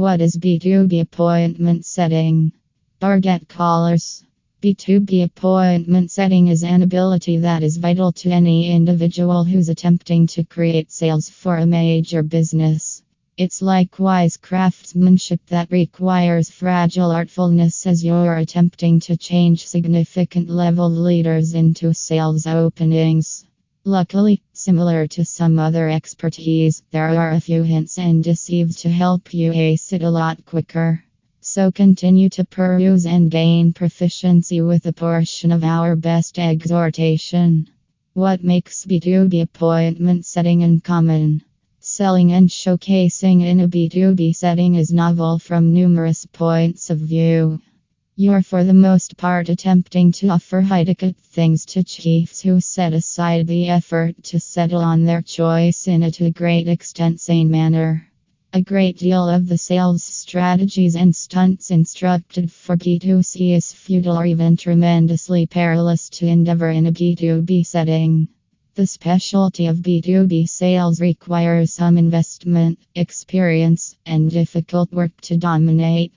What is B2B appointment setting? Target callers. B2B appointment setting is an ability that is vital to any individual who's attempting to create sales for a major business. It's likewise craftsmanship that requires fragile artfulness as you're attempting to change significant level leaders into sales openings. Luckily, similar to some other expertise, there are a few hints and deceives to help you ace it a lot quicker. So continue to peruse and gain proficiency with a portion of our best exhortation. What makes B2B appointment setting uncommon? Selling and showcasing in a B2B setting is novel from numerous points of view. You're for the most part attempting to offer high ticket things to chiefs who set aside the effort to settle on their choice in a to great extent sane manner. A great deal of the sales strategies and stunts instructed for B2C is futile or even tremendously perilous to endeavor in a B2B setting. The specialty of B2B sales requires some investment, experience, and difficult work to dominate.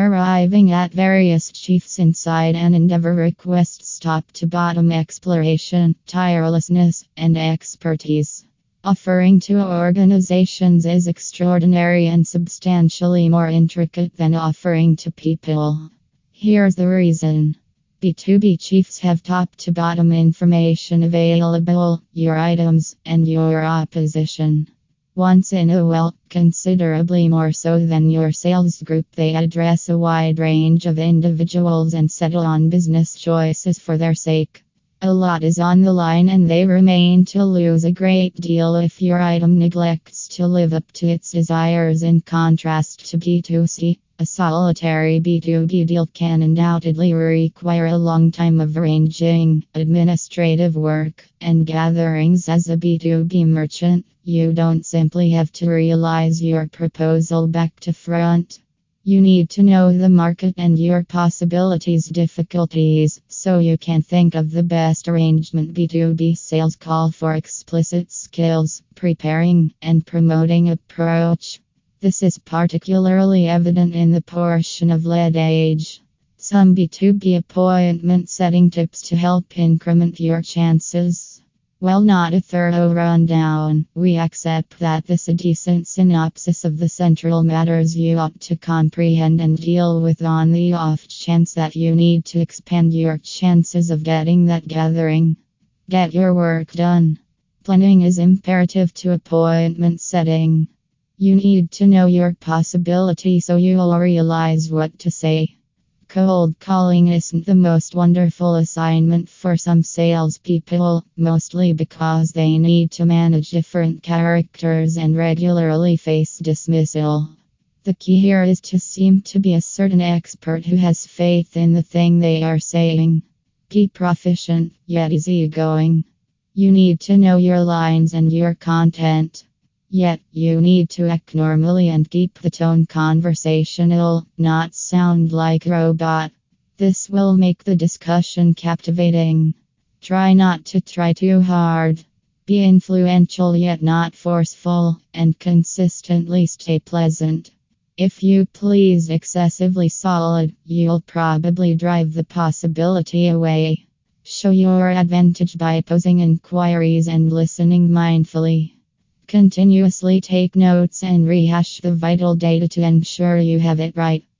Arriving at various chiefs inside an endeavor requests top to bottom exploration, tirelessness, and expertise. Offering to organizations is extraordinary and substantially more intricate than offering to people. Here's the reason. B2B chiefs have top to bottom information available, your items, and your opposition. Once in a while, considerably more so than your sales group, they address a wide range of individuals and settle on business choices for their sake. A lot is on the line, and they remain to lose a great deal if your item neglects to live up to its desires. In contrast to B2C, a solitary B2B deal can undoubtedly require a long time of arranging, administrative work, and gatherings as a B2B merchant. You don't simply have to realize your proposal back to front. You need to know the market and your possibilities, difficulties, so you can think of the best arrangement. B2B sales call for explicit skills, preparing, and promoting approach. This is particularly evident in the portion of lead age. Some B2B appointment setting tips to help increment your chances. While not a thorough rundown, we accept that this a decent synopsis of the central matters you ought to comprehend and deal with on the off chance that you need to expand your chances of getting that gathering. Get your work done. Planning is imperative to appointment setting. You need to know your possibility so you'll realize what to say. Cold calling isn't the most wonderful assignment for some salespeople, mostly because they need to manage different characters and regularly face dismissal. The key here is to seem to be a certain expert who has faith in the thing they are saying. Be proficient, yet easygoing. You need to know your lines and your content. Yet, you need to act normally and keep the tone conversational, not sound like a robot. This will make the discussion captivating. Try not to try too hard. Be influential yet not forceful, and consistently stay pleasant. If you please excessively solid, you'll probably drive the possibility away. Show your advantage by posing inquiries and listening mindfully. Continuously take notes and rehash the vital data to ensure you have it right.